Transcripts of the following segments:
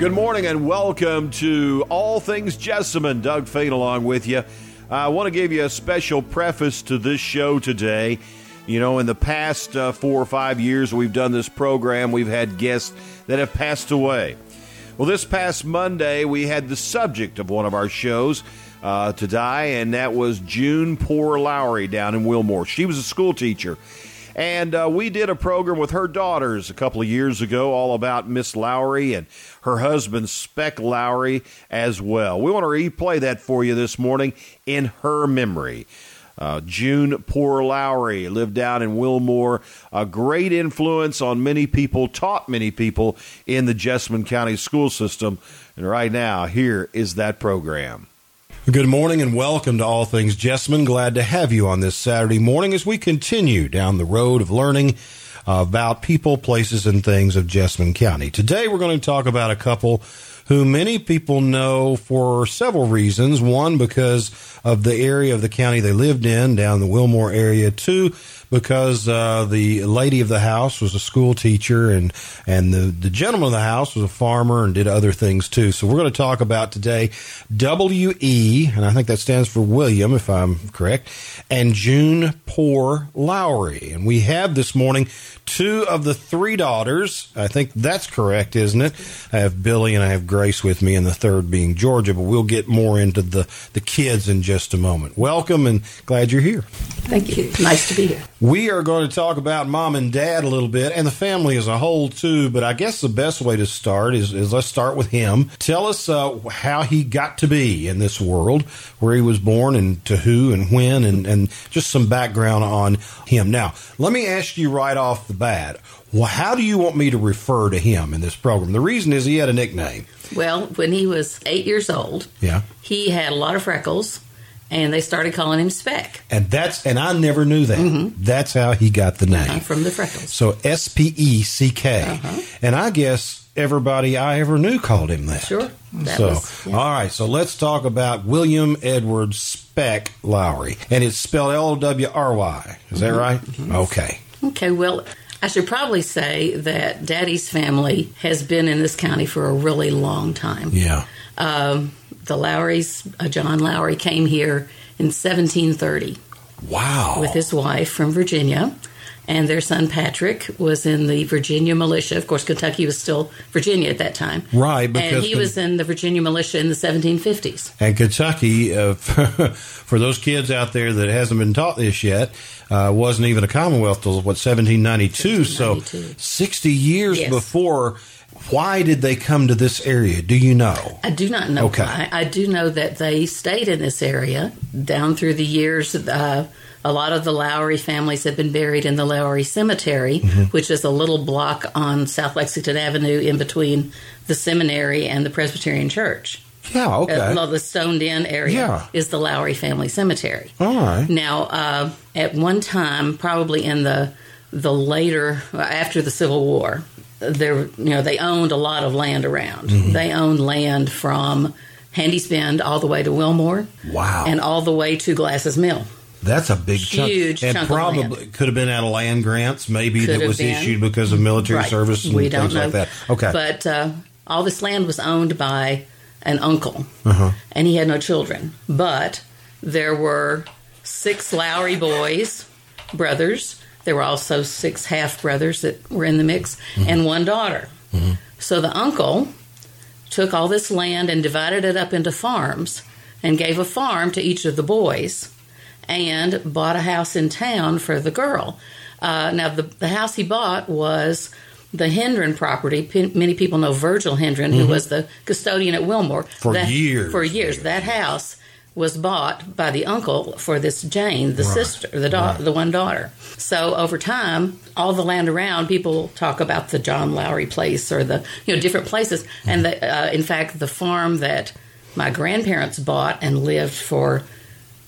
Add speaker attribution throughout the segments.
Speaker 1: Good morning and welcome to All Things Jessamine. Doug Fain along with you. I want to give you a special preface to this show today. You know, in the past uh, four or five years we've done this program, we've had guests that have passed away. Well, this past Monday, we had the subject of one of our shows uh, to die, and that was June Poor Lowry down in Wilmore. She was a school teacher. And uh, we did a program with her daughters a couple of years ago all about Miss Lowry and her husband, Speck Lowry, as well. We want to replay that for you this morning in her memory. Uh, June Poor Lowry lived down in Wilmore, a great influence on many people, taught many people in the Jessamine County school system. And right now, here is that program.
Speaker 2: Good morning and welcome to All Things Jessamine. Glad to have you on this Saturday morning as we continue down the road of learning about people, places, and things of Jessamine County. Today we're going to talk about a couple who many people know for several reasons. One, because of the area of the county they lived in, down the Wilmore area. Two, because uh, the lady of the house was a school teacher and and the, the gentleman of the house was a farmer and did other things too. So we're going to talk about today W.E. and I think that stands for William, if I'm correct, and June Poor Lowry. And we have this morning two of the three daughters. I think that's correct, isn't it? I have Billie and I have Grace with me, and the third being Georgia. But we'll get more into the the kids in just a moment. Welcome and glad you're here.
Speaker 3: Thank you. Nice to be here.
Speaker 2: We are going to talk about mom and dad a little bit and the family as a whole, too. But I guess the best way to start is, is let's start with him. Tell us uh, how he got to be in this world, where he was born, and to who and when, and, and just some background on him. Now, let me ask you right off the bat well, how do you want me to refer to him in this program? The reason is he had a nickname.
Speaker 3: Well, when he was eight years old,
Speaker 2: Yeah.
Speaker 3: he had a lot of freckles, and they started calling him Speck
Speaker 2: And that's and I never knew that. That's how he got the name.
Speaker 3: uh, from the freckles.
Speaker 2: So S P E C K.
Speaker 3: Uh-huh.
Speaker 2: And I guess everybody I ever knew called him that.
Speaker 3: Sure. That
Speaker 2: so,
Speaker 3: was- yeah.
Speaker 2: all right. So let's talk about William Edward Speck Lowry, and it's spelled L W R Y. Is
Speaker 3: Mm-hmm.
Speaker 2: that right? Okay.
Speaker 3: Okay, well, I should probably say that Daddy's family has been in this county for a really long time.
Speaker 2: Yeah.
Speaker 3: Um, the Lowrys, uh, John Lowry, came here in 1730
Speaker 2: Wow.
Speaker 3: with his wife from Virginia. And their son Patrick was in the Virginia militia. Of course, Kentucky was still Virginia at that time.
Speaker 2: Right, because
Speaker 3: And he
Speaker 2: the-
Speaker 3: was in the Virginia militia in the 1750s.
Speaker 2: And Kentucky, uh, for those kids out there that hasn't been taught this yet, uh, wasn't even a Commonwealth till what 1792. So 60 years
Speaker 3: Yes.
Speaker 2: before. Why did they come to this area? Do you know?
Speaker 3: I do not know
Speaker 2: Okay.
Speaker 3: why. I do know that they stayed in this area down through the years. Uh, a lot of the Lowry families have been buried in the Lowry Cemetery,
Speaker 2: Mm-hmm.
Speaker 3: which is a little block on South Lexington Avenue in between the seminary and the Presbyterian Church.
Speaker 2: Yeah. Okay.
Speaker 3: Uh, well, the stoned in area
Speaker 2: Yeah.
Speaker 3: is the Lowry family cemetery.
Speaker 2: All right.
Speaker 3: Now, uh, at one time, probably in the the later after the Civil War, there you know they owned a lot of land around.
Speaker 2: Mm-hmm.
Speaker 3: They owned land from Handy's Bend all the way to Wilmore,
Speaker 2: Wow.
Speaker 3: and all the way to Glass's Mill.
Speaker 2: That's a big chunk.
Speaker 3: Huge
Speaker 2: and
Speaker 3: chunk of
Speaker 2: probably could have been out of land grants, maybe
Speaker 3: Could
Speaker 2: that was
Speaker 3: been.
Speaker 2: issued because of military
Speaker 3: Right.
Speaker 2: service and
Speaker 3: we don't
Speaker 2: things
Speaker 3: know
Speaker 2: like that. Okay.
Speaker 3: but uh, all this land was owned by an uncle,
Speaker 2: uh-huh.
Speaker 3: and he had no children. But there were six Lowry boys, brothers. There were also six half brothers that were in the mix, and one daughter. So the uncle took all this land and divided it up into farms and gave a farm to each of the boys and bought a house in town for the girl. Uh, now, the, the house he bought was the Hendron property. P- many people know Virgil Hendron, who was the custodian at Wilmore.
Speaker 2: Mm-hmm. For
Speaker 3: That-
Speaker 2: years.
Speaker 3: For years. That house was bought by the uncle for this Jane, the
Speaker 2: Right.
Speaker 3: sister, the da- the one daughter. So over time, all the land around, people talk about the John Lowry place or the you know different places. And the, uh, in fact, the farm that my grandparents bought and lived for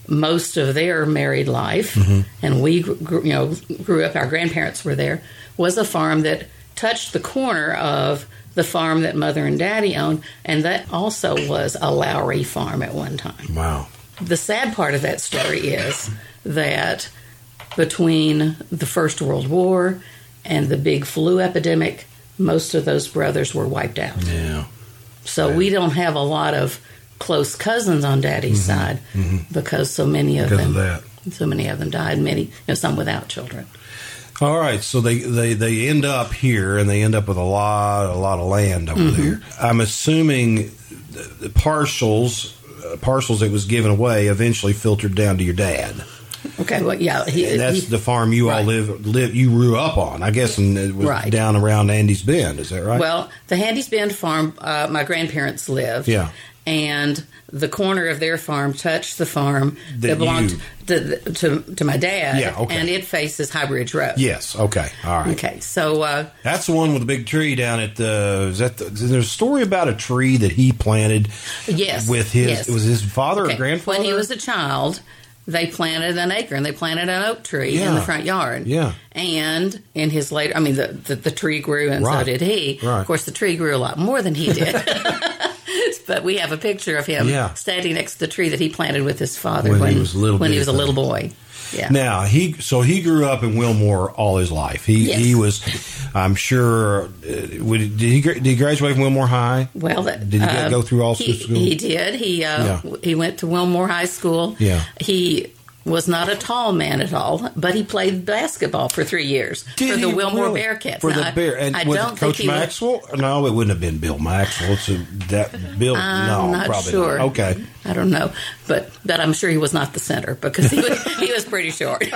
Speaker 3: most of their married life, and we grew, you know grew up. Our grandparents were there. Was a farm that touched the corner of the farm that mother and daddy owned, and that also was a Lowry farm at one time.
Speaker 2: Wow.
Speaker 3: The sad part of that story is that between the First World War and the big flu epidemic, most of those brothers were wiped out.
Speaker 2: Yeah.
Speaker 3: So we don't have a lot of close cousins on Daddy's side because so many of
Speaker 2: Mm-hmm. Because
Speaker 3: them,
Speaker 2: of
Speaker 3: so many of them died. Many, you know, some without children.
Speaker 2: All right, so they, they, they end up here, and they end up with a lot a lot of land over
Speaker 3: Mm-hmm.
Speaker 2: there. I'm assuming the, the parcels uh, parcels that was given away eventually filtered down to your dad.
Speaker 3: Okay, well, yeah, he,
Speaker 2: And that's
Speaker 3: he-
Speaker 2: the farm you all live live you grew up on, I guess, and it was
Speaker 3: Right.
Speaker 2: down around Handy's Bend. Is that right?
Speaker 3: Well, the Handy's Bend farm, uh, my grandparents lived.
Speaker 2: Yeah.
Speaker 3: And the corner of their farm touched the farm
Speaker 2: That
Speaker 3: that, belonged to, to to my dad.
Speaker 2: Yeah, okay.
Speaker 3: And it faces High Bridge Road.
Speaker 2: yes. Okay. All right.
Speaker 3: Okay, so uh,
Speaker 2: That's the one with the big tree down at the. Is that the, there's a story about a tree that he planted
Speaker 3: yes,
Speaker 2: with his.
Speaker 3: yes.
Speaker 2: It was his father
Speaker 3: Okay,
Speaker 2: or grandfather.
Speaker 3: When he was a child, they planted an acre and they planted an oak tree in the front yard.
Speaker 2: Yeah.
Speaker 3: And in his later, I mean, the, the, the tree grew and
Speaker 2: Right.
Speaker 3: so did he.
Speaker 2: Right.
Speaker 3: Of course, the tree grew a lot more than he did. but we have a picture of him
Speaker 2: Yeah.
Speaker 3: standing next to the tree that he planted with his father
Speaker 2: When
Speaker 3: when,
Speaker 2: he was a little
Speaker 3: when he was a little boy. Yeah.
Speaker 2: Now he so he grew up in Wilmore all his life. He
Speaker 3: Yes.
Speaker 2: he was, I'm sure. Uh, would, did he did he graduate from Wilmore High?
Speaker 3: Well, that,
Speaker 2: Did he
Speaker 3: uh,
Speaker 2: go through all
Speaker 3: he,
Speaker 2: school?
Speaker 3: He did. He uh,
Speaker 2: Yeah.
Speaker 3: he went to Wilmore High School.
Speaker 2: Yeah.
Speaker 3: He was not a tall man at all, but he played basketball for three years
Speaker 2: Did
Speaker 3: for the Wilmore
Speaker 2: really?
Speaker 3: Bearcats.
Speaker 2: For
Speaker 3: Now,
Speaker 2: the
Speaker 3: I-
Speaker 2: Bear and
Speaker 3: I
Speaker 2: was
Speaker 3: don't
Speaker 2: it
Speaker 3: think
Speaker 2: Coach
Speaker 3: was-
Speaker 2: Maxwell? No, it wouldn't have been Bill Maxwell. A, that Bill.
Speaker 3: I'm
Speaker 2: no,
Speaker 3: not
Speaker 2: probably
Speaker 3: sure.
Speaker 2: Not. Okay,
Speaker 3: I don't know, but but I'm sure he was not the center because he was, he was pretty short.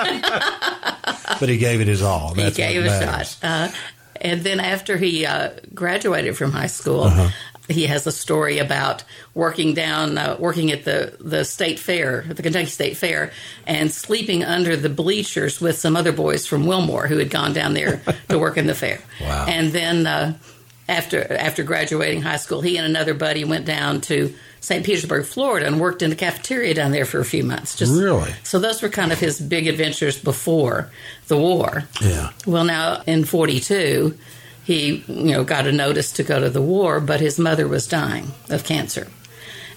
Speaker 2: but he gave it his all.
Speaker 3: he gave a shot. Uh, and then after he uh, graduated from high school,
Speaker 2: Uh-huh.
Speaker 3: He has a story about working down, uh, working at the, the state fair, the Kentucky State Fair, and sleeping under the bleachers with some other boys from Wilmore who had gone down there to work in the fair.
Speaker 2: Wow.
Speaker 3: And then uh, after after graduating high school, he and another buddy went down to St. Petersburg, Florida, and worked in the cafeteria down there for a few months. Just
Speaker 2: Really?
Speaker 3: So those were kind of his big adventures before the war.
Speaker 2: Yeah.
Speaker 3: Well, now in 42, he, you know, got a notice to go to the war, but his mother was dying of cancer.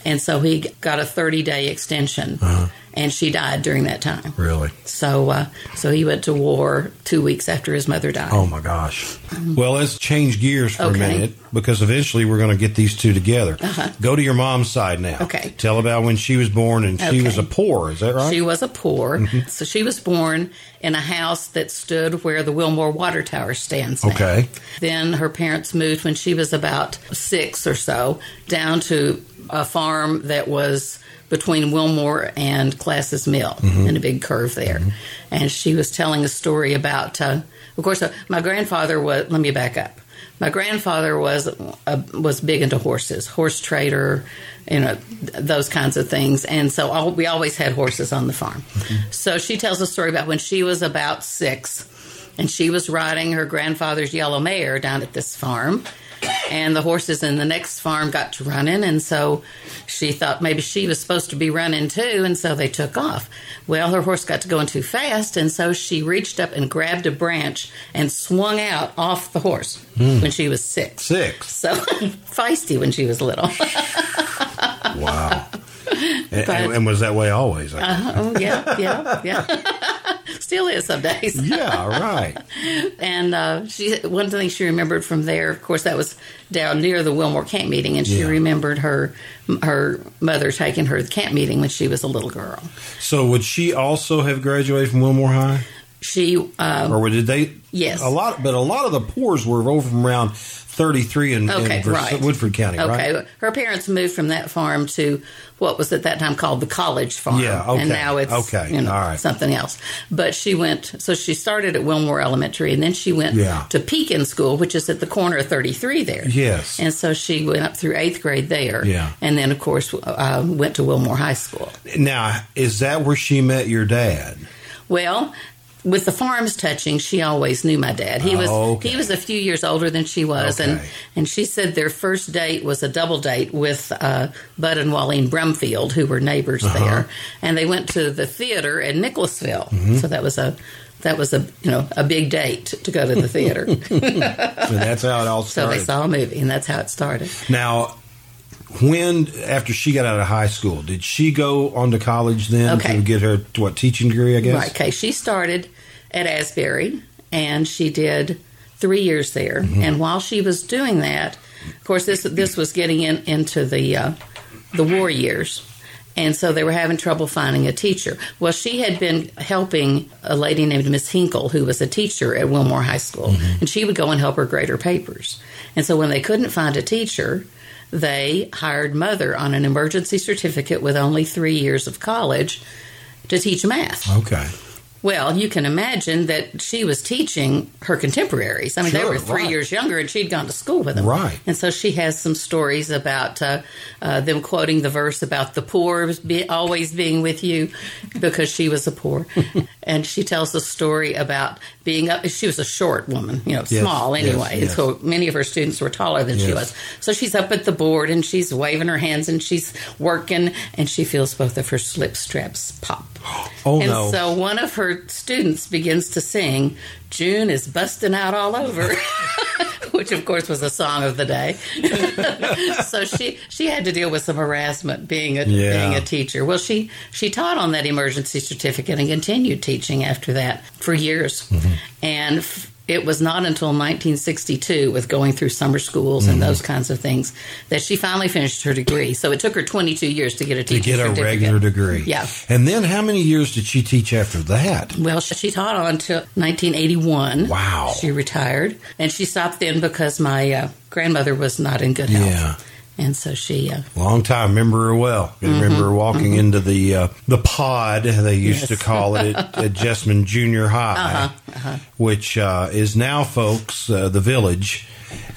Speaker 3: And so he got a 30 day extension, uh-huh. And she died during that time.
Speaker 2: Really.
Speaker 3: So, uh, so he went to war two weeks after his mother died.
Speaker 2: Oh my gosh. Well, let's change gears for
Speaker 3: Okay.
Speaker 2: a minute because eventually we're going to get these two together. Go to your mom's side now.
Speaker 3: Uh-huh. Okay.
Speaker 2: Tell about when she was born and she
Speaker 3: Okay.
Speaker 2: was a poor. Is that right?
Speaker 3: She was a poor.
Speaker 2: Mm-hmm.
Speaker 3: So she was born in a house that stood where the Wilmore Water Tower stands now.
Speaker 2: Okay.
Speaker 3: Then her parents moved when she was about six or so down to a farm that was between Wilmore and Glass's Mill
Speaker 2: Mm-hmm.
Speaker 3: in a big curve there. And she was telling a story about, uh, of course, uh, my grandfather was, let me back up. My grandfather was uh, was big into horses, horse trader, you know, th- those kinds of things, and so all, we always had horses on the farm. So she tells a story about when she was about six, and she was riding her grandfather's yellow mare down at this farm, and the horses in the next farm got to running, and so she thought maybe she was supposed to be running too, and so they took off. Well, her horse got to going too fast, and so she reached up and grabbed a branch and swung out off the horse hmm. when she was six.
Speaker 2: Six.
Speaker 3: So feisty when she was little.
Speaker 2: Wow. and, and- and was that way always? I guess.
Speaker 3: oh yeah, yeah, yeah. Still is some days.
Speaker 2: Yeah, right.
Speaker 3: And uh, she one thing she remembered from there, of course, that was down near the Wilmore camp meeting, and she
Speaker 2: Yeah.
Speaker 3: remembered her her mother taking her to the camp meeting when she was a little girl.
Speaker 2: So would she also have graduated from Wilmore High?
Speaker 3: She uh,
Speaker 2: Or did they?
Speaker 3: Yes.
Speaker 2: A lot, but a lot of the poors were over from around 33 in,
Speaker 3: Okay,
Speaker 2: in Vers-
Speaker 3: right.
Speaker 2: Woodford County,
Speaker 3: okay,
Speaker 2: right?
Speaker 3: her parents moved from that farm to what was at that time called the college farm.
Speaker 2: Yeah, okay,
Speaker 3: and now it's
Speaker 2: okay,
Speaker 3: you know,
Speaker 2: all right.
Speaker 3: something else. But she went, so she started at Wilmore Elementary, and then she went
Speaker 2: Yeah.
Speaker 3: to Pekin School, which is at the corner of 33 there.
Speaker 2: Yes.
Speaker 3: And so she went up through eighth grade there.
Speaker 2: Yeah.
Speaker 3: And then, of course, uh, went to Wilmore High School.
Speaker 2: Now, is that where she met your dad?
Speaker 3: Well, with the farms touching, she always knew my dad. He was
Speaker 2: Oh, okay.
Speaker 3: he was a few years older than she was, and
Speaker 2: Okay.
Speaker 3: and she said their first date was a double date with uh, Bud and Wallene Brumfield, who were neighbors
Speaker 2: Uh-huh.
Speaker 3: there, and they went to the theater in Nicholasville.
Speaker 2: Mm-hmm.
Speaker 3: So that was a that was a you know a big date to go to the theater.
Speaker 2: And that's how it all
Speaker 3: so
Speaker 2: started.
Speaker 3: they saw a movie, and that's how it started.
Speaker 2: Now, when after she got out of high school, did she go on to college then
Speaker 3: Okay.
Speaker 2: to get her what teaching degree? I guess.
Speaker 3: Right. Okay. She started at Asbury and she did three years there.
Speaker 2: Mm-hmm.
Speaker 3: And while she was doing that, Of course, this this was getting in, into the uh, the war years, and so they were having trouble finding a teacher. Well, she had been helping a lady named Miss Hinkle, who was a teacher at Wilmore High School, and she would go and help her grade her papers. And so when they couldn't find a teacher, they hired Mother on an emergency certificate with only three years of college to teach math.
Speaker 2: Okay.
Speaker 3: Well, you can imagine that she was teaching her contemporaries. I mean, they were three
Speaker 2: right.
Speaker 3: years younger, and she'd gone to school with them.
Speaker 2: Right.
Speaker 3: And so she has some stories about uh, uh, them quoting the verse about the poor be, always being with you because she was a poor. and she tells a story about being up. She was a short woman, you know,
Speaker 2: Yes,
Speaker 3: small
Speaker 2: yes,
Speaker 3: anyway.
Speaker 2: yes.
Speaker 3: So many of her students were taller than she was. So she's up at the board and she's waving her hands and she's working, and she feels both of her slip straps pop.
Speaker 2: Oh
Speaker 3: And
Speaker 2: no.
Speaker 3: so one of her students begins to sing, June is busting out all over, which of course was a song of the day. so she she had to deal with some harassment being a
Speaker 2: Yeah.
Speaker 3: being a teacher. Well, she she taught on that emergency certificate and continued teaching after that for years.
Speaker 2: Mm-hmm.
Speaker 3: And f- it was not until 1962, with going through summer schools
Speaker 2: Mm-hmm.
Speaker 3: and those kinds of things, that she finally finished her degree. So it took her 22 years to get a
Speaker 2: teacher
Speaker 3: to
Speaker 2: get a regular degree.
Speaker 3: Yeah.
Speaker 2: And then how many years did she teach after that?
Speaker 3: Well, she taught on till 1981.
Speaker 2: Wow.
Speaker 3: She retired, and she stopped then because my uh, grandmother was not in good health.
Speaker 2: Yeah.
Speaker 3: And so she, uh,
Speaker 2: Long time. Remember her well. I remember her walking into the uh, the pod they used
Speaker 3: Mm-hmm. Yes.
Speaker 2: to call it at, at Jessamine Junior High,
Speaker 3: Uh-huh,
Speaker 2: which uh, is now, folks, uh, the village.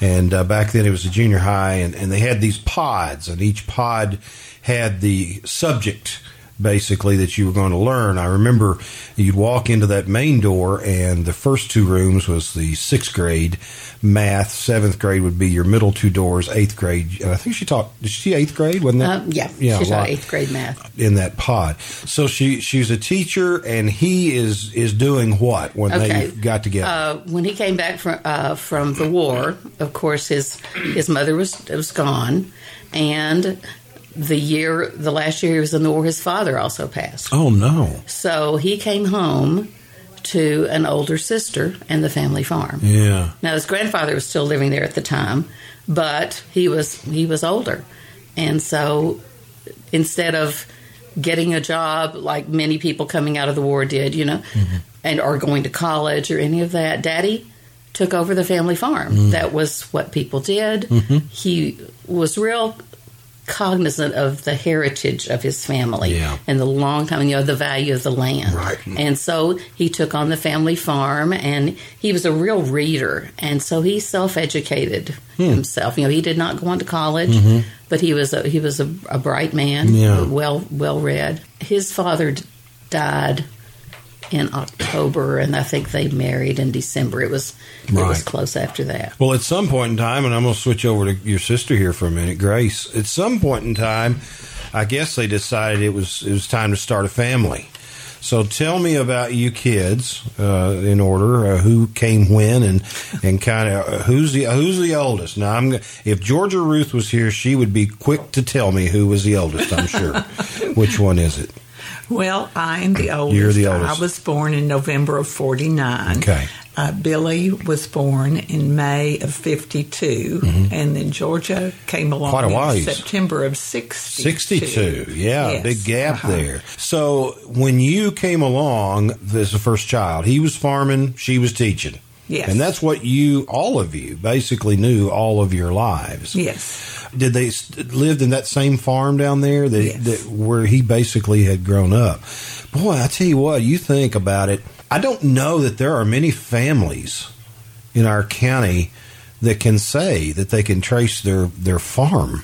Speaker 2: And uh, back then it was a junior high, and, and they had these pods, and each pod had the subject basically that you were going to learn. I remember you'd walk into that main door, and the first two rooms was the sixth grade math. Seventh grade would be your middle two doors. Eighth grade, and I think she taught. Did she eighth grade? Wasn't that?
Speaker 3: uh, yeah,
Speaker 2: yeah,
Speaker 3: she taught eighth grade math.
Speaker 2: in that pod. So she she's a teacher, and he is is doing what when
Speaker 3: Okay.
Speaker 2: they got together?
Speaker 3: Uh, when he came back from uh, from the war, of course his his mother was was gone, and the year the last year he was in the war, his father also passed.
Speaker 2: oh no!
Speaker 3: So he came home to an older sister and the family farm.
Speaker 2: Yeah,
Speaker 3: Now his grandfather was still living there at the time, but he was he was older, and so instead of getting a job like many people coming out of the war did, you know, mm-hmm. and or going to college or any of that, Daddy took over the family farm. Mm. That was what people did. Mm-hmm. He was real cognizant of the heritage of his family
Speaker 2: Yeah.
Speaker 3: and the long time, you know, the value of the land.
Speaker 2: Right.
Speaker 3: And so he took on the family farm and he was a real reader. And so he self educated
Speaker 2: Hmm.
Speaker 3: himself. You know, he did not go on to college, but he was a, he was a, a bright man,
Speaker 2: Mm-hmm. Yeah.
Speaker 3: well well read. His father died in October, and I think they married in December. It was it was close after that.
Speaker 2: Well, at some point in time, and I'm going to switch over to your sister here for a minute, Grace. At some point in time, I guess they decided it was it was time to start a family. So tell me about you kids uh, in order. Uh, who came when, and and kind of uh, who's the who's the oldest? Now, I'm if Georgia Ruth was here, she would be quick to tell me who was the oldest. I'm sure. Which one is it?
Speaker 4: Well, I'm the oldest.
Speaker 2: You're the oldest.
Speaker 4: I was born in November of 49.
Speaker 2: Okay.
Speaker 4: Uh, Billie was born in May of 52, and then Georgia came along
Speaker 2: Mm-hmm. Quite a
Speaker 4: in. September of 62.
Speaker 2: 62. Yeah,
Speaker 4: Yes,
Speaker 2: big gap
Speaker 4: uh-huh.
Speaker 2: there. So when you came along as the first child, he was farming, she was teaching.
Speaker 4: Yes.
Speaker 2: And that's what you, all of you, basically knew all of your lives.
Speaker 4: Yes.
Speaker 2: Did they lived in that same farm down there that,
Speaker 4: Yes.
Speaker 2: that where he basically had grown up? Boy, I tell you what, you think about it. I don't know that there are many families in our county that can say that they can trace their their farm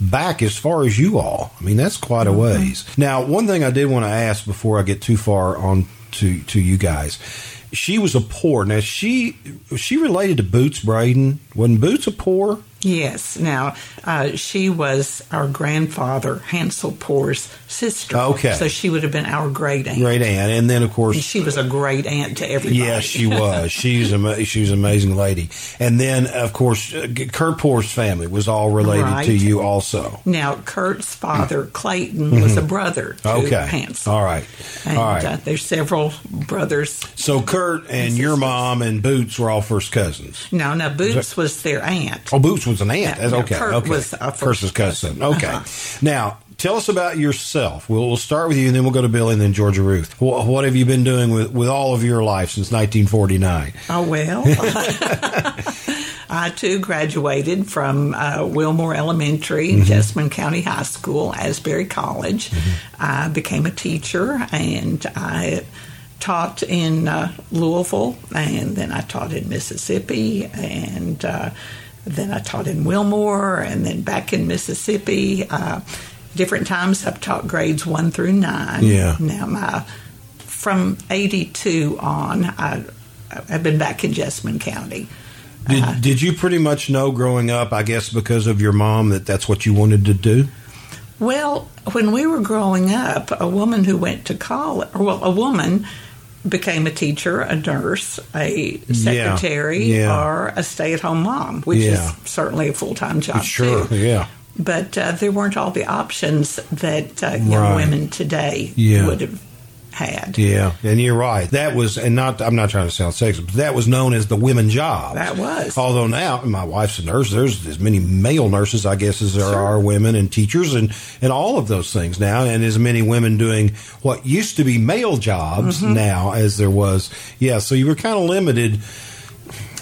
Speaker 2: back as far as you all. I mean, that's quite a mm-hmm. ways. Now, one thing I did want to ask before I get too far on to to you guys. She was a poor. Now she she related to Boots Braden. Wasn't Boots a poor?
Speaker 4: Yes. Now, uh, she was our grandfather, Hansel Poor's sister.
Speaker 2: Okay.
Speaker 4: So she would have been our great aunt.
Speaker 2: Great aunt, and then of course
Speaker 4: And she was a great aunt to everybody.
Speaker 2: Yes, she was. She's a she was an amazing lady. And then, of course, uh, Kurt Poor's family was all related
Speaker 4: Right.
Speaker 2: to you, also.
Speaker 4: Now, Kurt's father, Clayton, was a brother to
Speaker 2: Mm-hmm. Okay,
Speaker 4: Hansel.
Speaker 2: all right,
Speaker 4: And
Speaker 2: all right.
Speaker 4: uh, there's several brothers.
Speaker 2: so Kurt and your mom and Boots were all first cousins.
Speaker 4: No, no, Boots was their aunt.
Speaker 2: Oh, Boots was an aunt.
Speaker 4: Yeah,
Speaker 2: okay,
Speaker 4: Kurt
Speaker 2: okay.
Speaker 4: was first
Speaker 2: Kurt's cousin. Okay.
Speaker 4: Uh-huh.
Speaker 2: Now, tell us about yourself. We'll, we'll start with you, and then we'll go to Billie, and then Georgia Ruth. What, what have you been doing with, with all of your life since 1949?
Speaker 4: Oh, well. I too graduated from uh, Wilmore Elementary,
Speaker 2: Mm-hmm.
Speaker 4: Jessamine County High School, Asbury College.
Speaker 2: Mm-hmm.
Speaker 4: I became a teacher and I taught in uh, Louisville and then I taught in Mississippi and uh, then I taught in Wilmore and then back in Mississippi. Uh, different times I've taught grades one through nine.
Speaker 2: Yeah.
Speaker 4: Now, my from 82 on, I, I've been back in Jessamine County.
Speaker 2: Did,
Speaker 4: Uh-huh.
Speaker 2: did you pretty much know growing up, I guess because of your mom, that that's what you wanted to do?
Speaker 4: Well, when we were growing up, a woman who went to college, or well, a woman became a teacher, a nurse, a secretary,
Speaker 2: yeah.
Speaker 4: or a stay-at-home mom, which
Speaker 2: Yeah.
Speaker 4: is certainly a full-time job
Speaker 2: Sure,
Speaker 4: too.
Speaker 2: yeah.
Speaker 4: But uh, there weren't all the options that uh, young
Speaker 2: Right.
Speaker 4: women today
Speaker 2: Yeah.
Speaker 4: would have had.
Speaker 2: Yeah, and you're right. That was, and not, I'm not trying to sound sexist, but that was known as the women job.
Speaker 4: That was.
Speaker 2: Although now, my wife's a nurse. There's as many male nurses, I guess, as there are women and teachers and, and all of those things now, and as many women doing what used to be male jobs
Speaker 4: Mm-hmm.
Speaker 2: now as there was. Yeah, so you were kind of limited,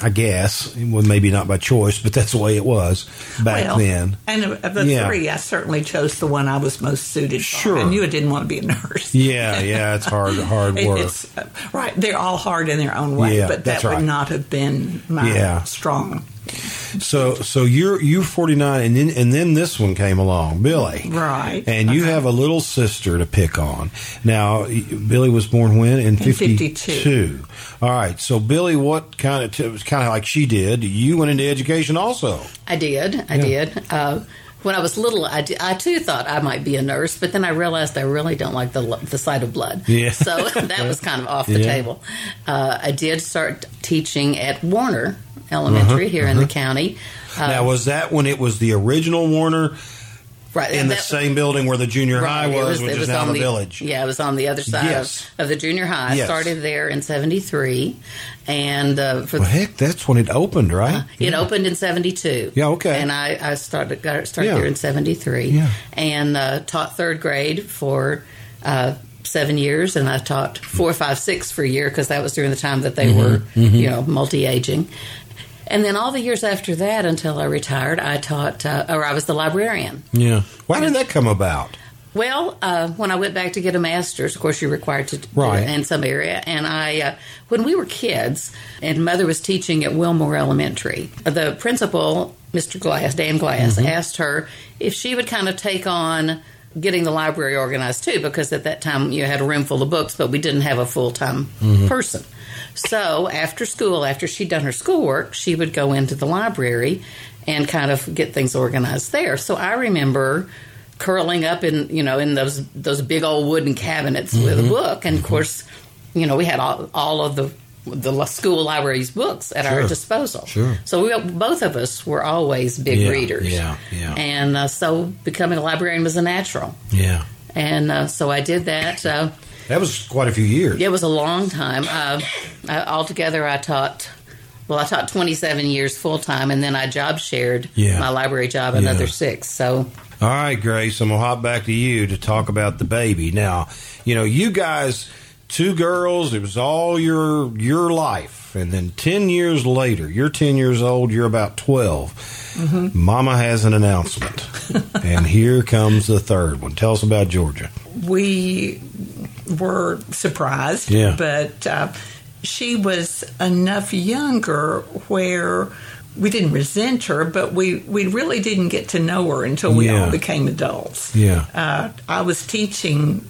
Speaker 2: I guess. Well, maybe not by choice, but that's the way it was back
Speaker 4: Well,
Speaker 2: then.
Speaker 4: And of the
Speaker 2: Yeah.
Speaker 4: three, I certainly chose the one I was most suited
Speaker 2: Sure.
Speaker 4: for. I knew I didn't want to be a nurse.
Speaker 2: Yeah, yeah, it's hard, hard work.
Speaker 4: It's, uh, right. They're all hard in their own way,
Speaker 2: Yeah,
Speaker 4: but that
Speaker 2: that's
Speaker 4: would
Speaker 2: right.
Speaker 4: not have been my
Speaker 2: Yeah.
Speaker 4: strong.
Speaker 2: So so you're you're 49 and then and then this one came along, Billie.
Speaker 4: Right.
Speaker 2: And you
Speaker 4: Uh-huh.
Speaker 2: have a little sister to pick on. Now Billie was born when in 52.
Speaker 4: 52.
Speaker 2: All right. So Billie what kind of it was kind of like she did. You went into education also.
Speaker 3: I did. I did. Uh, when I was little, I, I too thought I might be a nurse, but then I realized I really don't like the lo- the sight of blood.
Speaker 2: Yeah.
Speaker 3: So that was kind of off the
Speaker 2: Yeah.
Speaker 3: table. Uh, I did start teaching at Warner Elementary here in the county. Uh,
Speaker 2: now was that when it was the original Warner
Speaker 3: right
Speaker 2: in the
Speaker 3: that-
Speaker 2: same building where the junior high
Speaker 3: Right, it
Speaker 2: was, which
Speaker 3: it
Speaker 2: is now
Speaker 3: on
Speaker 2: the, village?
Speaker 3: Yeah, it was on the other side
Speaker 2: Yes.
Speaker 3: of, of the junior high.
Speaker 2: Yes.
Speaker 3: I started there in '73, and uh, for
Speaker 2: Well, heck, that's when it opened, right?
Speaker 3: It opened in '72.
Speaker 2: Yeah, okay.
Speaker 3: And I, I started got started
Speaker 2: Yeah.
Speaker 3: there in '73,
Speaker 2: Yeah.
Speaker 3: and uh, taught third grade for uh, seven years, and I taught four, five, six for a year because that was during the time that they
Speaker 2: Mm-hmm.
Speaker 3: were, you know, multi aging. And then all the years after that, until I retired, I taught, uh, or I was the librarian.
Speaker 2: Yeah. Why did that come about?
Speaker 3: Well, uh, when I went back to get a master's, of course, you're required to
Speaker 2: Right.
Speaker 3: in some area. And I, uh, when we were kids, and mother was teaching at Wilmore Elementary, the principal, Mr. Glass, Dan Glass,
Speaker 2: Mm-hmm.
Speaker 3: asked her if she would kind of take on getting the library organized too, because at that time you had a room full of books, but we didn't have a full time
Speaker 2: Mm-hmm.
Speaker 3: person. So after school, after she'd done her schoolwork, she would go into the library and kind of get things organized there. So I remember curling up in you know in those those big old wooden cabinets with
Speaker 2: Mm-hmm.
Speaker 3: a book, and of course, you know we had all, all of the the school library's books at
Speaker 2: Sure.
Speaker 3: our disposal.
Speaker 2: Sure.
Speaker 3: So we both of us were always big
Speaker 2: Yeah,
Speaker 3: readers.
Speaker 2: yeah, yeah.
Speaker 3: And uh, so becoming a librarian was a natural,
Speaker 2: Yeah.
Speaker 3: and uh, so I did that. Uh,
Speaker 2: That was quite a few years.
Speaker 3: it was a long time. Uh, I, altogether, I taught. Well, I taught 27 years full time, and then I job shared
Speaker 2: Yeah.
Speaker 3: my library job another
Speaker 2: Yeah.
Speaker 3: six. So
Speaker 2: All right, Grace, I'm going to hop back to you to talk about the baby. Now, you know, you guys, two girls, it was all your your life. And then 10 years later, you're 10 years old, you're about 12. Mama has an announcement. and here comes the third one. Tell us about Georgia.
Speaker 4: We were surprised,
Speaker 2: Yeah.
Speaker 4: but uh, she was enough younger where we didn't resent her, but we, we really didn't get to know her until we
Speaker 2: Yeah.
Speaker 4: all became adults.
Speaker 2: Yeah.
Speaker 4: Uh, I was teaching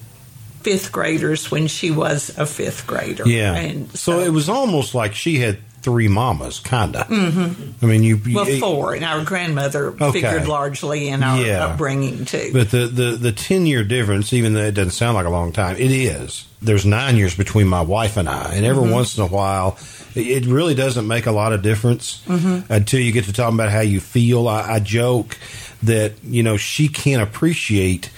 Speaker 4: fifth graders when she was a fifth grader.
Speaker 2: Yeah.
Speaker 4: And
Speaker 2: so, it was almost like she had three mamas, kind of. Mm-hmm. I mean, you. you
Speaker 4: Well, four, and our grandmother
Speaker 2: Okay.
Speaker 4: figured largely in our
Speaker 2: Yeah.
Speaker 4: upbringing too.
Speaker 2: But the, the, the 10 year difference, even though it doesn't sound like a long time, it is. There's nine years between my wife and I. And every once in a while, it really doesn't make a lot of difference until you get to talking about how you feel. I, I joke that, you know, she can't appreciate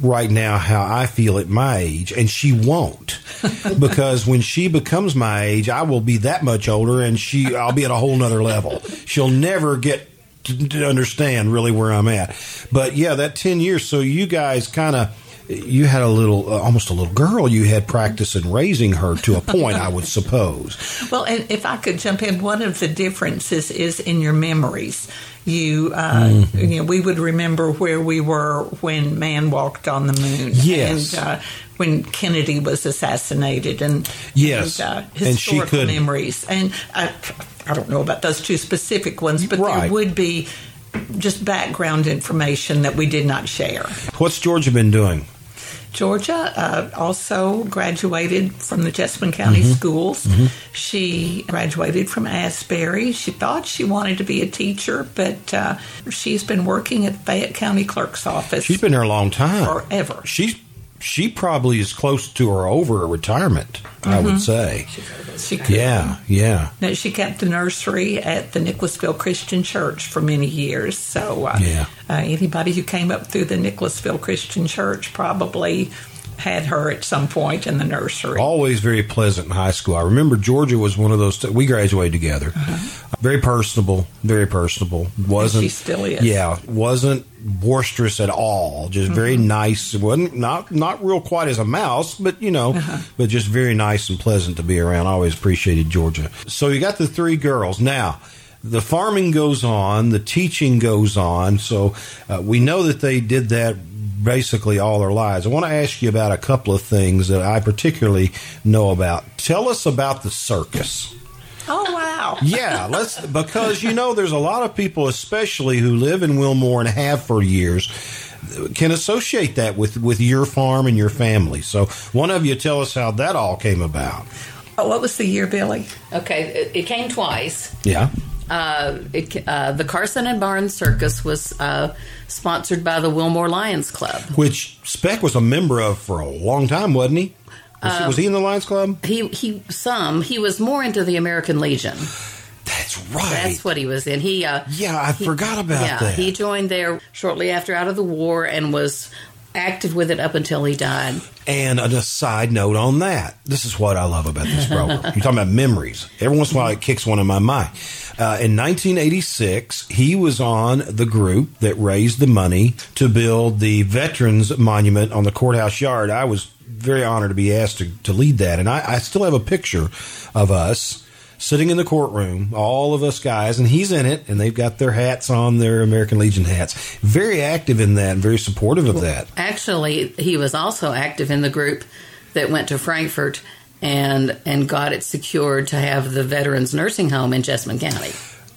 Speaker 2: right now how I feel at my age, and she won't. because when she becomes my age, I will be that much older and she I'll be at a whole nother level. She'll never get to, to understand really where I'm at. But yeah, that 10 years. So you guys kind of you had a little, uh, almost a little girl. You had practice in raising her to a point, I would suppose.
Speaker 4: Well, and if I could jump in, one of the differences is in your memories. You, uh, mm-hmm. you know, we would remember where we were when man walked on the moon.
Speaker 2: Yes.
Speaker 4: And, uh, when Kennedy was assassinated, and
Speaker 2: yes,
Speaker 4: and, uh,
Speaker 2: historical
Speaker 4: and memories. And I, I don't know about those two specific ones, but right. there would be just background information that we did not share.
Speaker 2: What's Georgia been doing?
Speaker 4: Georgia uh, also graduated from the Jessamine County mm-hmm. schools. Mm-hmm. She graduated from Asbury. She thought she wanted to be a teacher, but uh, she's been working at Fayette County Clerk's office.
Speaker 2: She's been there a long time.
Speaker 4: Forever.
Speaker 2: She's she probably is close to or over retirement. Mm-hmm. I would
Speaker 4: mm-hmm. say. She could.
Speaker 2: Yeah, yeah.
Speaker 4: Now, she kept the nursery at the Nicholasville Christian Church for many years. So, uh,
Speaker 2: yeah.
Speaker 4: Uh, anybody who came up through the Nicholasville Christian Church probably had her at some point in the nursery.
Speaker 2: Always very pleasant in high school. I remember Georgia was one of those. T- we graduated together. Uh-huh. Very personable. Very personable. Wasn't
Speaker 4: and she still is?
Speaker 2: Yeah, wasn't boisterous at all. Just mm-hmm. very nice. wasn't not not real quite as a mouse, but you know, uh-huh. but just very nice and pleasant to be around. I always appreciated Georgia. So you got the three girls now the farming goes on, the teaching goes on. So uh, we know that they did that basically all their lives. I want to ask you about a couple of things that I particularly know about. Tell us about the circus.
Speaker 4: Oh wow!
Speaker 2: yeah, let's because you know there's a lot of people, especially who live in Wilmore and have for years, can associate that with with your farm and your family. So, one of you tell us how that all came about.
Speaker 4: Oh, what was the year, Billie?
Speaker 3: Okay, it, it came twice.
Speaker 2: Yeah.
Speaker 3: Uh, it, uh, the Carson and Barnes Circus was uh, sponsored by the Wilmore Lions Club,
Speaker 2: which Speck was a member of for a long time, wasn't he? Was, he, was he in the Lions Club?
Speaker 3: He he some he was more into the American Legion.
Speaker 2: That's right.
Speaker 3: That's what he was in. He uh,
Speaker 2: yeah, I
Speaker 3: he,
Speaker 2: forgot about
Speaker 3: yeah,
Speaker 2: that.
Speaker 3: He joined there shortly after out of the war and was active with it up until he died.
Speaker 2: And a side note on that, this is what I love about this program. You're talking about memories. Every once in a while, it kicks one in my mind. Uh, in 1986, he was on the group that raised the money to build the Veterans Monument on the courthouse yard. I was very honored to be asked to, to lead that, and I, I still have a picture of us sitting in the courtroom, all of us guys, and he's in it, and they've got their hats on, their American Legion hats. Very active in that, and very supportive of that.
Speaker 3: Actually, he was also active in the group that went to Frankfort and and got it secured to have the veterans nursing home in Jessamine County.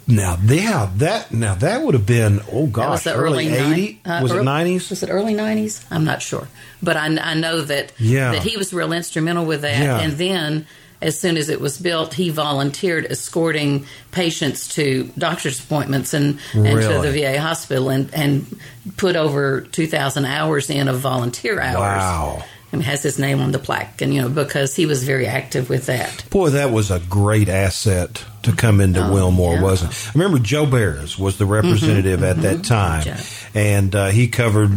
Speaker 2: Now, yeah, that now that would have been oh gosh,
Speaker 3: early
Speaker 2: eighty uh, was early, it nineties?
Speaker 3: Was it early nineties? I'm not sure, but I, I know that
Speaker 2: yeah.
Speaker 3: that he was real instrumental with that,
Speaker 2: yeah.
Speaker 3: and then as soon as it was built, he volunteered escorting patients to doctor's appointments and,
Speaker 2: really?
Speaker 3: and to the VA hospital and, and put over 2,000 hours in of volunteer hours.
Speaker 2: Wow.
Speaker 3: And has his name on the plaque, and you know because he was very active with that.
Speaker 2: Boy, that was a great asset to come into oh, Wilmore, yeah. wasn't? It? I remember Joe Barrows was the representative mm-hmm, at mm-hmm. that time, and uh, he covered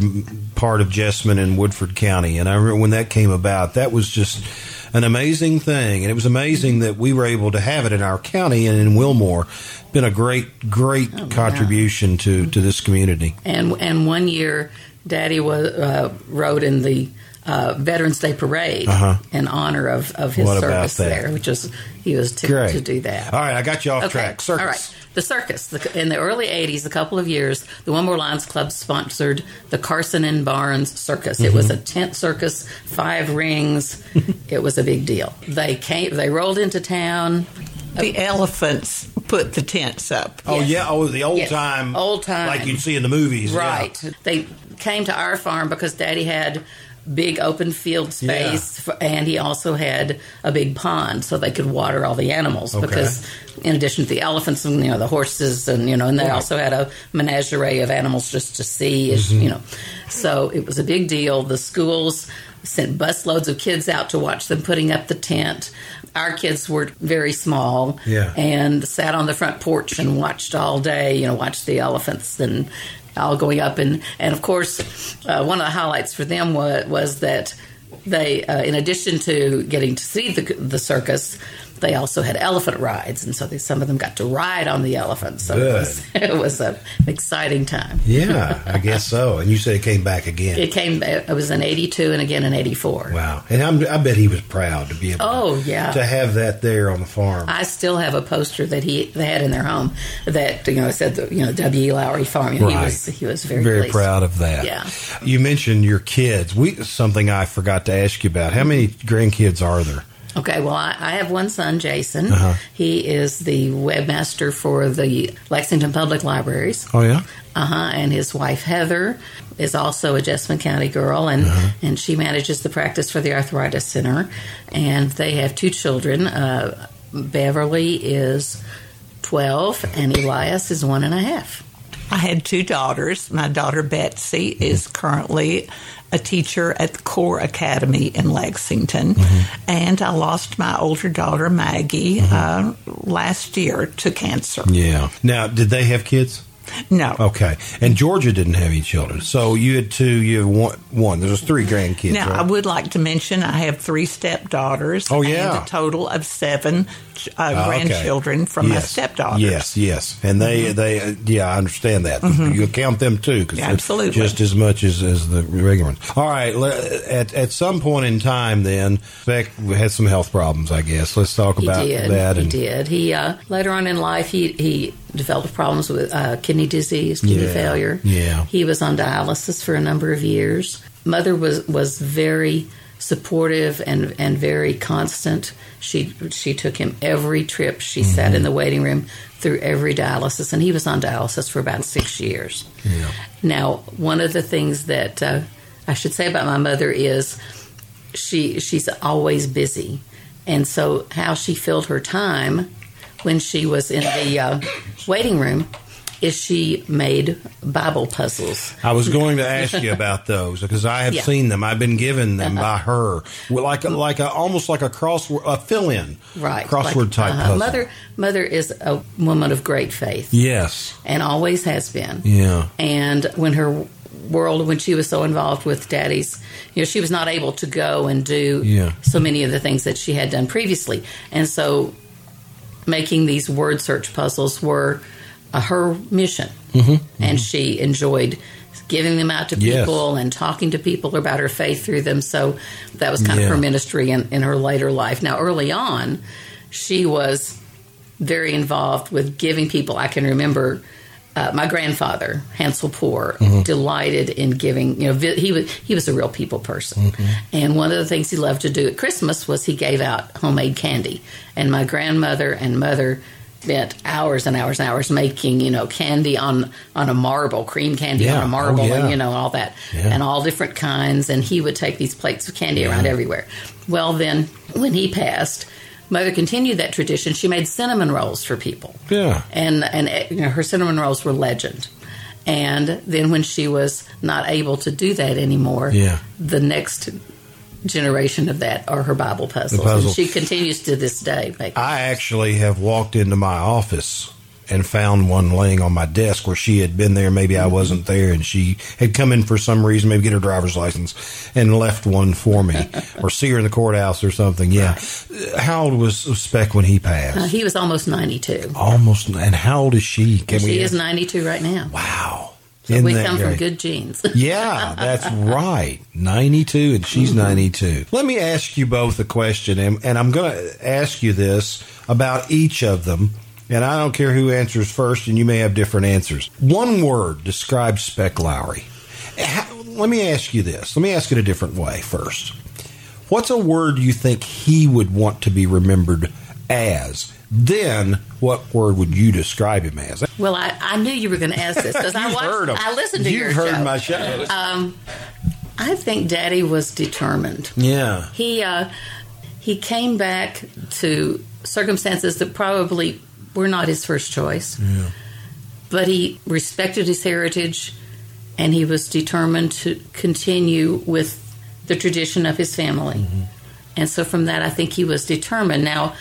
Speaker 2: part of Jessamine and Woodford County. And I remember when that came about, that was just an amazing thing. And it was amazing that we were able to have it in our county and in Wilmore. Been a great, great oh, contribution to, to this community.
Speaker 3: And and one year, Daddy was uh, rode in the uh, Veterans Day Parade
Speaker 2: uh-huh.
Speaker 3: in honor of, of his
Speaker 2: what
Speaker 3: service there, which is he was to, to, do that.
Speaker 2: All right, I got you off
Speaker 3: okay.
Speaker 2: track. Circus.
Speaker 3: All right. The circus. The, in the early 80s, a couple of years, the Wilmore Lions Club sponsored the Carson and Barnes Circus. Mm-hmm. It was a tent circus, five rings. it was a big deal. They came, they rolled into town.
Speaker 4: The elephants put the tents up.
Speaker 2: Oh, yes. yeah. Oh, the old
Speaker 3: yes.
Speaker 2: time.
Speaker 3: Old time.
Speaker 2: Like you'd see in the movies.
Speaker 3: Right.
Speaker 2: Yeah.
Speaker 3: They came to our farm because Daddy had big open field space, yeah. for, and he also had a big pond so they could water all the animals.
Speaker 2: Okay.
Speaker 3: Because in addition to the elephants and you know the horses and you know, and they right. also had a menagerie of animals just to see, mm-hmm. you know. So it was a big deal. The schools sent busloads of kids out to watch them putting up the tent. Our kids were very small
Speaker 2: yeah.
Speaker 3: and sat on the front porch and watched all day, you know, watched the elephants and all going up. And, and of course, uh, one of the highlights for them was, was that they, uh, in addition to getting to see the, the circus, they also had elephant rides, and so they, some of them got to ride on the elephants. So
Speaker 2: Good.
Speaker 3: it was, it was a, an exciting time.
Speaker 2: Yeah, I guess so. And you said it came back again.
Speaker 3: It came. It was in '82 and again in '84.
Speaker 2: wow. And I'm, I bet he was proud to be able
Speaker 3: Oh,
Speaker 2: to,
Speaker 3: yeah.
Speaker 2: to have that there on the farm.
Speaker 3: I still have a poster that he they had in their home that you know said the, you know W. E. Lowry Farm. You know, He
Speaker 2: Right.
Speaker 3: was he was very
Speaker 2: Very
Speaker 3: pleased.
Speaker 2: proud of that.
Speaker 3: Yeah.
Speaker 2: You mentioned your kids. We something I forgot to ask you about. How many grandkids are there?
Speaker 3: Okay, well, I, I have one son, Jason.
Speaker 2: Uh-huh.
Speaker 3: He is the webmaster for the Lexington Public Libraries.
Speaker 2: Oh yeah.
Speaker 3: Uh huh. And his wife Heather is also a Jessamine County girl, and
Speaker 2: Uh-huh.
Speaker 3: and she manages the practice for the Arthritis Center. And they have two children. Uh, Beverly is twelve, and Elias is one and a half.
Speaker 4: I had two daughters. My daughter Betsy is currently a teacher at the Core Academy in Lexington, and I lost my older daughter Maggie uh, last year to cancer.
Speaker 2: Yeah. Now, did they have kids?
Speaker 4: No,
Speaker 2: Okay. And Georgia didn't have any children. So you had two, you had one. one. There's three grandkids.
Speaker 4: Now,
Speaker 2: right?
Speaker 4: I would like to mention I have three stepdaughters.
Speaker 2: Oh, yeah.
Speaker 4: And a total of seven uh,
Speaker 2: Ah, okay.
Speaker 4: grandchildren from my
Speaker 2: Yes.
Speaker 4: stepdaughters.
Speaker 2: Yes, yes, and they they uh, yeah, I understand that. You count them too, 'cause
Speaker 4: Yeah, absolutely.
Speaker 2: just as much as, as the regular ones. All right, le- at at some point in time, then Speck had some health problems. I guess let's talk
Speaker 3: He
Speaker 2: about
Speaker 3: did.
Speaker 2: that.
Speaker 3: he
Speaker 2: and
Speaker 3: did. He uh, later on in life he he developed problems with uh, kidney disease, kidney
Speaker 2: Yeah.
Speaker 3: failure.
Speaker 2: Yeah.
Speaker 3: He was on dialysis for a number of years. Mother was was very supportive and and very constant. She she took him every trip. She sat
Speaker 2: Mm-hmm.
Speaker 3: in the waiting room through every dialysis, and he was on dialysis for about six years.
Speaker 2: Yeah.
Speaker 3: Now, one of the things that uh, I should say about my mother is she she's always busy, and so how she filled her time when she was in the uh, waiting room is she made Bible puzzles.
Speaker 2: I was going to ask you about those because I have
Speaker 3: Yeah.
Speaker 2: seen them. I've been given them by her, like a, like a almost like a crossword, a fill-in,
Speaker 3: Right,
Speaker 2: Crossword
Speaker 3: like,
Speaker 2: type
Speaker 3: uh-huh.
Speaker 2: puzzle.
Speaker 3: Mother, mother is a woman of great faith,
Speaker 2: Yes.
Speaker 3: and always has been.
Speaker 2: Yeah.
Speaker 3: And when her world, when she was so involved with Daddy's, you know, she was not able to go and do
Speaker 2: Yeah.
Speaker 3: so many of the things that she had done previously, and so making these word search puzzles were uh, her mission, and she enjoyed giving them out to
Speaker 2: Mm-hmm, Yes.
Speaker 3: people and talking to people about her faith through them. So that was kind
Speaker 2: Yeah.
Speaker 3: of her ministry in, in her later life. Now, early on, she was very involved with giving people. I can remember uh, my grandfather Hansel Poor
Speaker 2: Mm-hmm.
Speaker 3: delighted in giving. You know, vi- he was he was a real people person,
Speaker 2: Mm-hmm.
Speaker 3: and one of the things he loved to do at Christmas was he gave out homemade candy. And my grandmother and mother spent hours and hours and hours making you know candy on on a marble, cream candy
Speaker 2: Yeah.
Speaker 3: on a oh, marble,
Speaker 2: Oh, yeah.
Speaker 3: and you know all that,
Speaker 2: Yeah.
Speaker 3: and all different kinds. And he would take these plates of candy around everywhere. Well, then when he passed. Mother continued that tradition. She made cinnamon rolls for people
Speaker 2: Yeah.
Speaker 3: and and you know, her cinnamon rolls were legend. And then when she was not able to do that anymore,
Speaker 2: Yeah.
Speaker 3: the next generation of that are her Bible puzzles.
Speaker 2: puzzle.
Speaker 3: And she continues to this day.
Speaker 2: I actually have walked into my office and found one laying on my desk where she had been there. Maybe I wasn't there, and she had come in for some reason, maybe get her driver's license, and left one for me, or see her in the courthouse or something. Yeah. How old was Speck when he passed?
Speaker 3: uh, he was almost 92.
Speaker 2: Almost. And how old is she? Can
Speaker 3: she
Speaker 2: we?
Speaker 3: is 92 right now.
Speaker 2: wow.
Speaker 3: We come from good genes.
Speaker 2: Yeah, that's right. 92 and she's 92. Let me ask you both a question and, and I'm going to ask you this about each of them and I don't care who answers first and you may have different answers. One word describes Speck Lowry. How- let me ask you this. Let me ask it a different way first. What's a word you think he would want to be remembered as? Then what word would you describe him as?
Speaker 3: well, I, I knew you were going to ask this because I watched,
Speaker 2: heard him.
Speaker 3: I listened to
Speaker 2: You've
Speaker 3: your
Speaker 2: heard
Speaker 3: show.
Speaker 2: my show.
Speaker 3: Um, I think Daddy was determined.
Speaker 2: yeah.
Speaker 3: He uh, he came back to circumstances that probably were not his first choice. Yeah. But he respected his heritage and he was determined to continue with the tradition of his family. And so from that I think he was determined. Now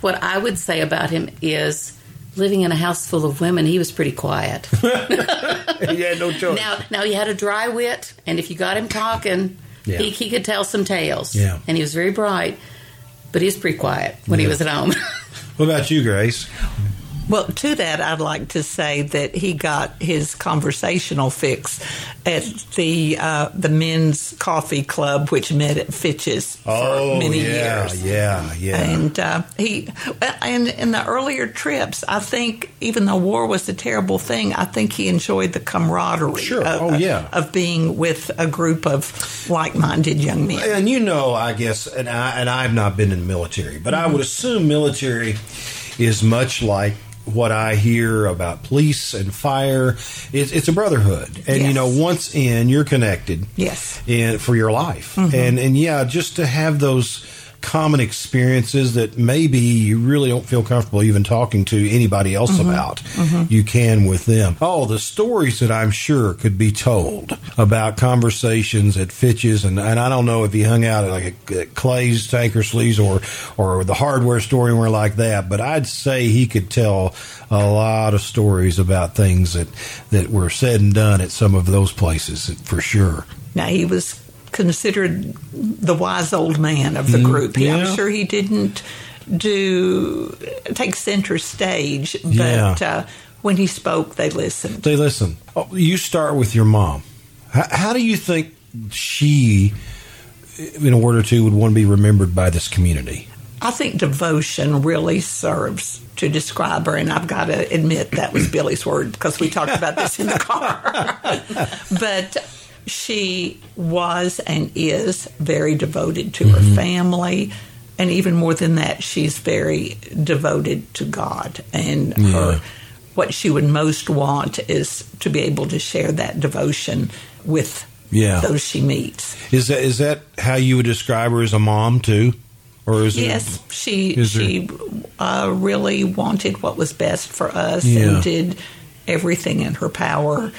Speaker 3: what I would say about him is living in a house full of women, he was pretty quiet.
Speaker 2: he had no choice.
Speaker 3: Now, now he had a dry wit, and if you got him talking,
Speaker 2: Yeah.
Speaker 3: he, he could tell some tales.
Speaker 2: Yeah.
Speaker 3: and he was very bright. but he was pretty quiet when he was at home.
Speaker 2: What about you, Grace?
Speaker 4: Well, to that, I'd like to say that he got his conversational fix at the uh, the men's coffee club, which met at Fitch's for
Speaker 2: Oh,
Speaker 4: many
Speaker 2: yeah,
Speaker 4: years.
Speaker 2: yeah, yeah.
Speaker 4: And uh, he, and in the earlier trips, I think even though war was a terrible thing, I think he enjoyed the camaraderie.
Speaker 2: Sure.
Speaker 4: Of,
Speaker 2: Oh, yeah.
Speaker 4: of being with a group of like-minded young men.
Speaker 2: And you know, I guess, and I and I've not been in the military, but I would assume military is much like what I hear about police and fire. It's, it's a brotherhood, and you know, once in, you're connected.
Speaker 4: Yes.
Speaker 2: in for your life, mm-hmm. and and yeah, just to have those common experiences that maybe you really don't feel comfortable even talking to anybody else mm-hmm. about. Mm-hmm. You can with them. Oh, the stories that I'm sure could be told about conversations at Fitch's, and, and I don't know if he hung out at like a, at Clay's Tankersleeves or or the hardware store anywhere like that, but I'd say he could tell a lot of stories about things that that were said and done at some of those places for sure.
Speaker 4: Now he was considered the wise old man of the group.
Speaker 2: Mm, yeah.
Speaker 4: I'm sure he didn't do take center stage, but
Speaker 2: Yeah.
Speaker 4: uh, when he spoke, they listened.
Speaker 2: They listen. Oh, you start with your mom. How, how do you think she, in a word or two, would want to be remembered by this community?
Speaker 4: I think devotion really serves to describe her, and I've got to admit that was Billie's word because we talked about this in the car. but she was and is very devoted to her family, and even more than that, she's very devoted to God. And her, what she would most want is to be able to share that devotion with
Speaker 2: Yeah.
Speaker 4: those she meets.
Speaker 2: Is that is that how you would describe her as a mom too, or is
Speaker 4: Yes, she
Speaker 2: is
Speaker 4: she uh, really wanted what was best for us
Speaker 2: Yeah.
Speaker 4: and did everything in her power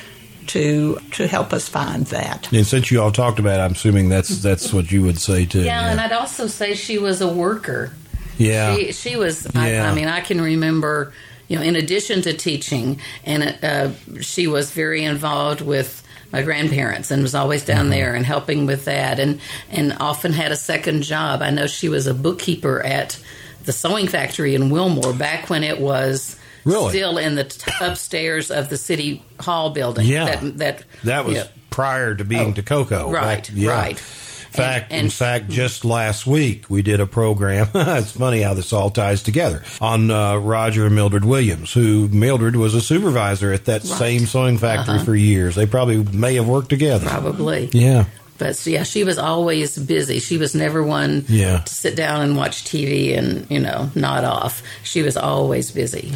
Speaker 4: to to help us find that.
Speaker 2: And since you all talked about, it, I'm assuming that's that's what you would say too.
Speaker 3: yeah, and I'd also say she was a worker.
Speaker 2: yeah.
Speaker 3: She, she was. I, I mean, I can remember. You know, in addition to teaching, and uh, she was very involved with my grandparents, and was always down
Speaker 2: Mm-hmm.
Speaker 3: there and helping with that, and and often had a second job. I know she was a bookkeeper at the sewing factory in Wilmore back when it was.
Speaker 2: Really?
Speaker 3: Still in the t- upstairs of the city hall building.
Speaker 2: Yeah.
Speaker 3: that that,
Speaker 2: That was
Speaker 3: yeah.
Speaker 2: prior to being
Speaker 3: Oh,
Speaker 2: to Coco.
Speaker 3: right,
Speaker 2: Back- yeah.
Speaker 3: right.
Speaker 2: Fact,
Speaker 3: And-
Speaker 2: in fact, just last week we did a program. it's funny how this all ties together on uh, Roger and Mildred Williams, who Mildred was a supervisor at that
Speaker 3: Right. Uh-huh.
Speaker 2: same sewing factory for years. They probably may have worked together.
Speaker 3: probably.
Speaker 2: Yeah,
Speaker 3: But yeah, she was always busy. She was never one
Speaker 2: Yeah.
Speaker 3: to sit down and watch TV and you know nod off. She was always busy.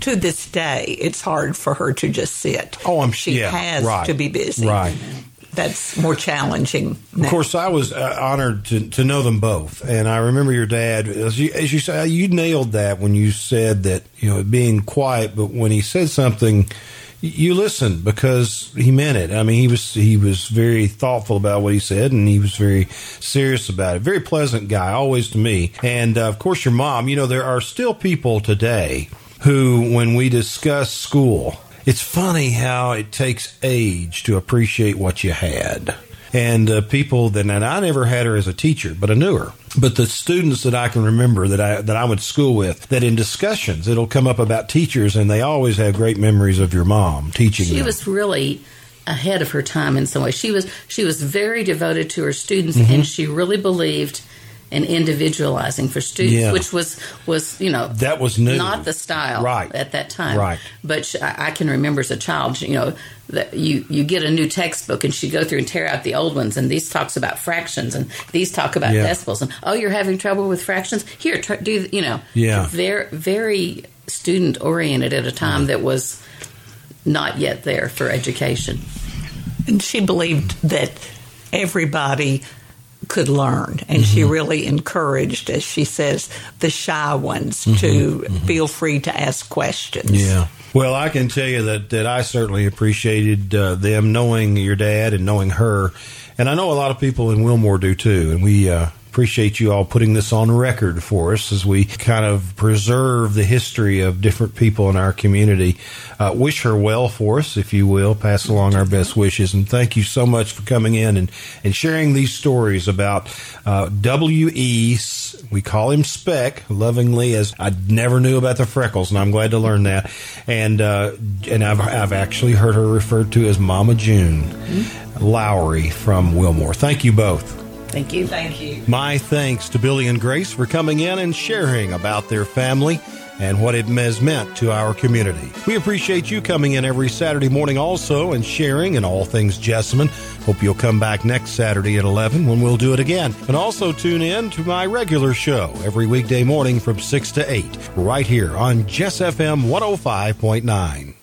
Speaker 4: To this day, it's hard for her to just sit.
Speaker 2: Oh, I'm-
Speaker 4: she
Speaker 2: yeah,
Speaker 4: has
Speaker 2: right,
Speaker 4: to be busy.
Speaker 2: right.
Speaker 4: That's more challenging.
Speaker 2: Of course, I was uh, honored to, to know them both, and I remember your dad. As you, as you said, you nailed that when you said that you know being quiet, but when he said something, y- you listened because he meant it. I mean, he was he was very thoughtful about what he said, and he was very serious about it. Very pleasant guy, always to me. And uh, of course, your mom. You know, there are still people today who, when we discuss school, it's funny how it takes age to appreciate what you had. And uh, people that, and I never had her as a teacher, but I knew her. But the students that I can remember that I that I went to school with, that in discussions it'll come up about teachers, and they always have great memories of your mom teaching
Speaker 3: She
Speaker 2: them.
Speaker 3: was really ahead of her time in some ways. She was she was very devoted to her students,
Speaker 2: Mm-hmm.
Speaker 3: and she really believed in individualizing for students,
Speaker 2: Yeah.
Speaker 3: which was was you know
Speaker 2: That was new.
Speaker 3: not the style
Speaker 2: Right.
Speaker 3: at that time.
Speaker 2: Right.
Speaker 3: But I can remember as a child, you know, that you you get a new textbook and she go through and tear out the old ones, and these talks about fractions and these talk about
Speaker 2: Yeah.
Speaker 3: decimals, and oh, you're having trouble with fractions. Here, try, do you know?
Speaker 2: Yeah.
Speaker 3: Very very student oriented at a time that was not yet there for education.
Speaker 4: And she believed that everybody could learn. And she really encouraged, as she says, the shy ones to feel free to ask questions.
Speaker 2: Yeah. Well, I can tell you that, that I certainly appreciated uh, them knowing your dad and knowing her. And I know a lot of people in Wilmore do too. And we uh, appreciate you all putting this on record for us as we kind of preserve the history of different people in our community. Uh, wish her well for us, if you will. Pass along our best wishes. And thank you so much for coming in and, and sharing these stories about uh, W.E. We call him Speck lovingly, as I never knew about the freckles, and I'm glad to learn that. And uh, and I've, I've actually heard her referred to as Mama June mm-hmm. Lowry from Wilmore. Thank you both.
Speaker 3: Thank you.
Speaker 4: Thank you.
Speaker 2: My thanks to Billie and Grace for coming in and sharing about their family and what it has meant to our community. We appreciate you coming in every Saturday morning also and sharing in all things Jessamine. Hope you'll come back next Saturday at 11 when we'll do it again. And also tune in to my regular show every weekday morning from 6 to 8 right here on Jess FM 105.9.